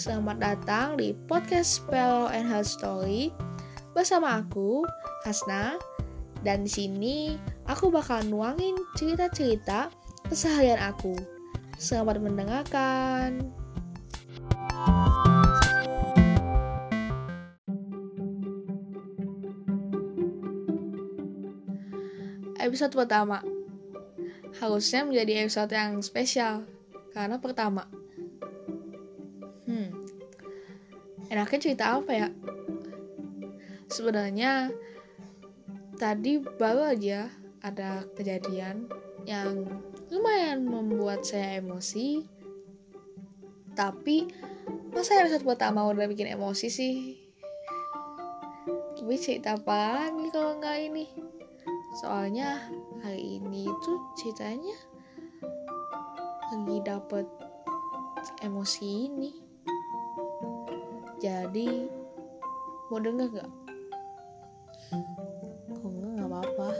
Selamat datang di podcast Spell and Health Story bersama aku, Hasna. Dan di sini aku bakal nuangin cerita-cerita keseharian aku. Selamat mendengarkan. Episode pertama harusnya menjadi episode yang spesial karena pertama enaknya cerita apa ya? Sebenarnya tadi baru aja ada kejadian yang lumayan membuat saya emosi. Tapi masa episode pertama udah bikin emosi sih? Tapi cerita apa lagi kalau nggak ini? Soalnya hari ini tuh ceritanya lagi dapet emosi ini jadi mau denger gak? Kok enggak gak apa-apa.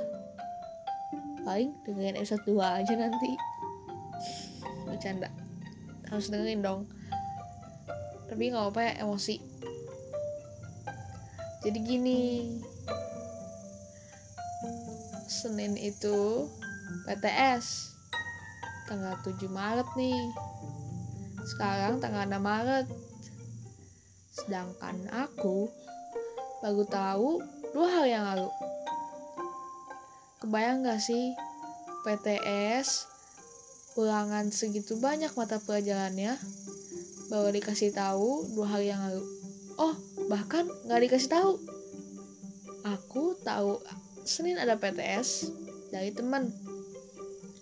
Paling dengerin episode 2 aja nanti. Bercanda. Harus dengerin dong. Tapi gak apa-apa ya emosi. Jadi gini. Senin itu PTS Tanggal 7 Maret nih. Sekarang tanggal 6 Maret Sedangkan aku baru tahu dua hal yang lalu. Kebayang gak sih PTS ulangan segitu banyak mata pelajarannya baru dikasih tahu dua hal yang lalu. Oh, bahkan nggak dikasih tahu. Aku tahu Senin ada PTS dari teman.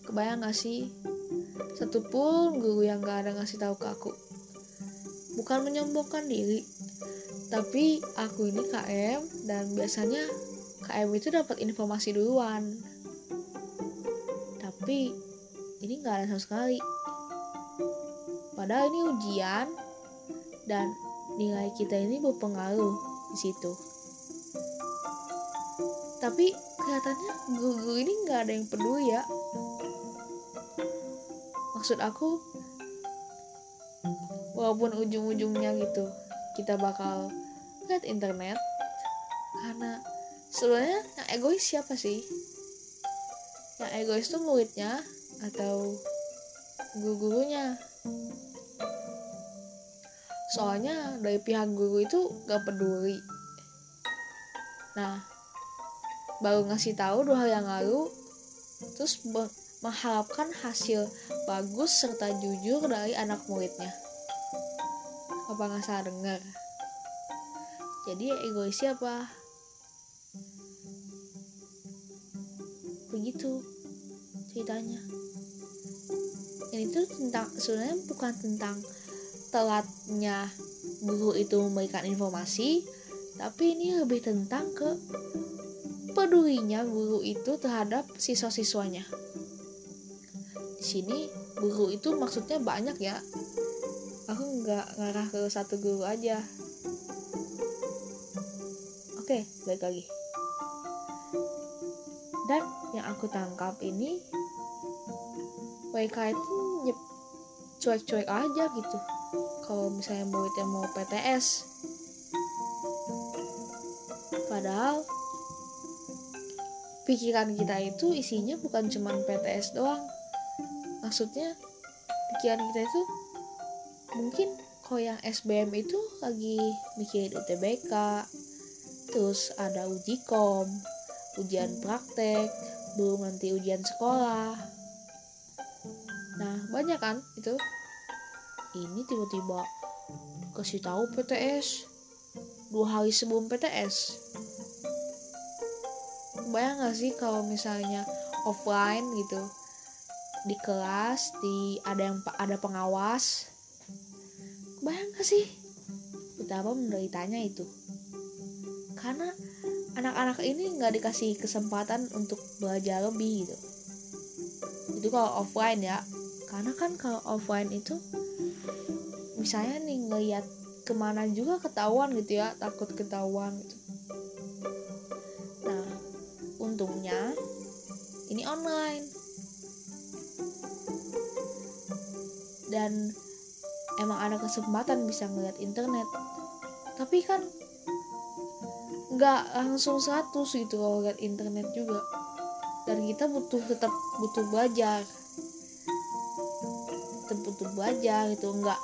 Kebayang gak sih? Satupun guru yang gak ada ngasih tahu ke aku bukan menyombongkan diri. Tapi aku ini KM dan biasanya KM itu dapat informasi duluan. Tapi ini nggak ada sama sekali. Padahal ini ujian dan nilai kita ini berpengaruh di situ. Tapi kelihatannya guru-guru ini nggak ada yang peduli ya. Maksud aku walaupun ujung-ujungnya gitu kita bakal lihat internet. Karena sebenarnya yang egois siapa sih? Yang egois tuh muridnya atau guru-gurunya? Soalnya dari pihak guru itu gak peduli. Nah baru ngasih tahu dua hal yang lalu terus mengharapkan hasil bagus serta jujur dari anak muridnya apa nggak salah dengar? Jadi egois siapa? Begitu ceritanya. Ini tuh tentang sebenarnya bukan tentang telatnya guru itu memberikan informasi tapi ini lebih tentang ke pedulinya guru itu terhadap siswa-siswanya. Di sini guru itu maksudnya banyak ya aku nggak ngarah ke satu guru aja. Oke baik lagi. Dan yang aku tangkap ini WK itu cuek-cuek aja gitu. Kalau misalnya muridnya mau PTS padahal pikiran kita itu isinya bukan cuma PTS doang. Maksudnya pikiran kita itu mungkin kalau yang SBM itu lagi mikirin UTBK terus ada uji kom ujian praktek belum nanti ujian sekolah. Nah banyak kan itu? Ini tiba-tiba kasih tahu PTS dua hari sebelum PTS bayang gak sih kalau misalnya offline gitu di kelas di ada yang ada pengawas Bayang gak sih betapa menderitanya itu? Karena anak-anak ini nggak dikasih kesempatan untuk belajar lebih gitu. Itu kalau offline ya. Karena kan kalau offline itu misalnya nih ngeliat ke mana juga ketahuan gitu ya, takut ketahuan gitu. Nah, untungnya ini online. Dan emang ada kesempatan bisa ngeliat internet. Tapi kan nggak langsung 100 gitu kalau lihat internet juga. Dan kita butuh tetap butuh belajar. Tetap butuh belajar gitu nggak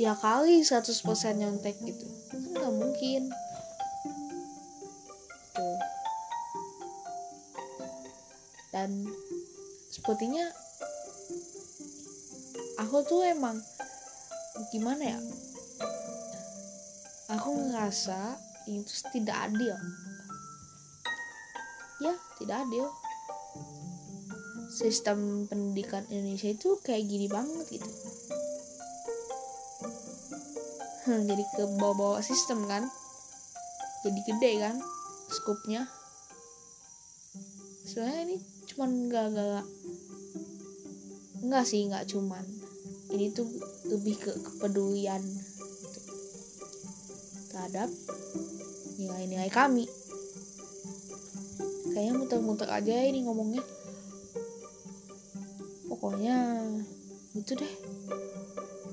ya kali 100% nyontek gitu. Kan nggak mungkin. Tuh dan sepertinya aku tuh emang gimana ya? Aku ngerasa itu tidak adil. Ya tidak adil. Sistem pendidikan Indonesia itu kayak gini banget gitu. Hmm, jadi ke bawah-bawah sistem kan? Jadi gede kan skupnya? Sebenarnya ini cuman gak gak enggak sih nggak cuman ini tuh lebih ke kepedulian gitu, terhadap nilai-nilai kami. Kayaknya muter-muter aja ini ngomongnya. Pokoknya itu deh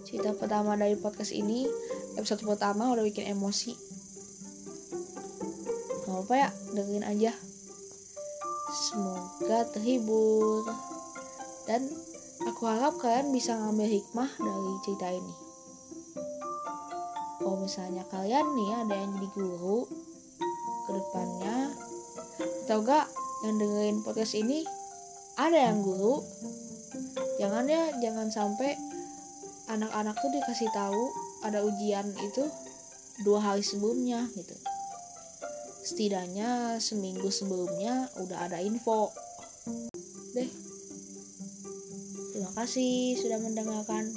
cerita pertama dari podcast ini. Episode pertama udah bikin emosi. Gak apa ya dengerin aja. Semoga terhibur. Dan aku harap kalian bisa ngambil hikmah dari cerita ini. Kalau misalnya kalian nih ada yang jadi guru ke depannya atau gak yang dengerin podcast ini ada yang guru jangan ya jangan sampai anak-anak tuh dikasih tahu ada ujian itu dua hari sebelumnya gitu. Setidaknya seminggu sebelumnya udah ada info kasih sudah mendengarkan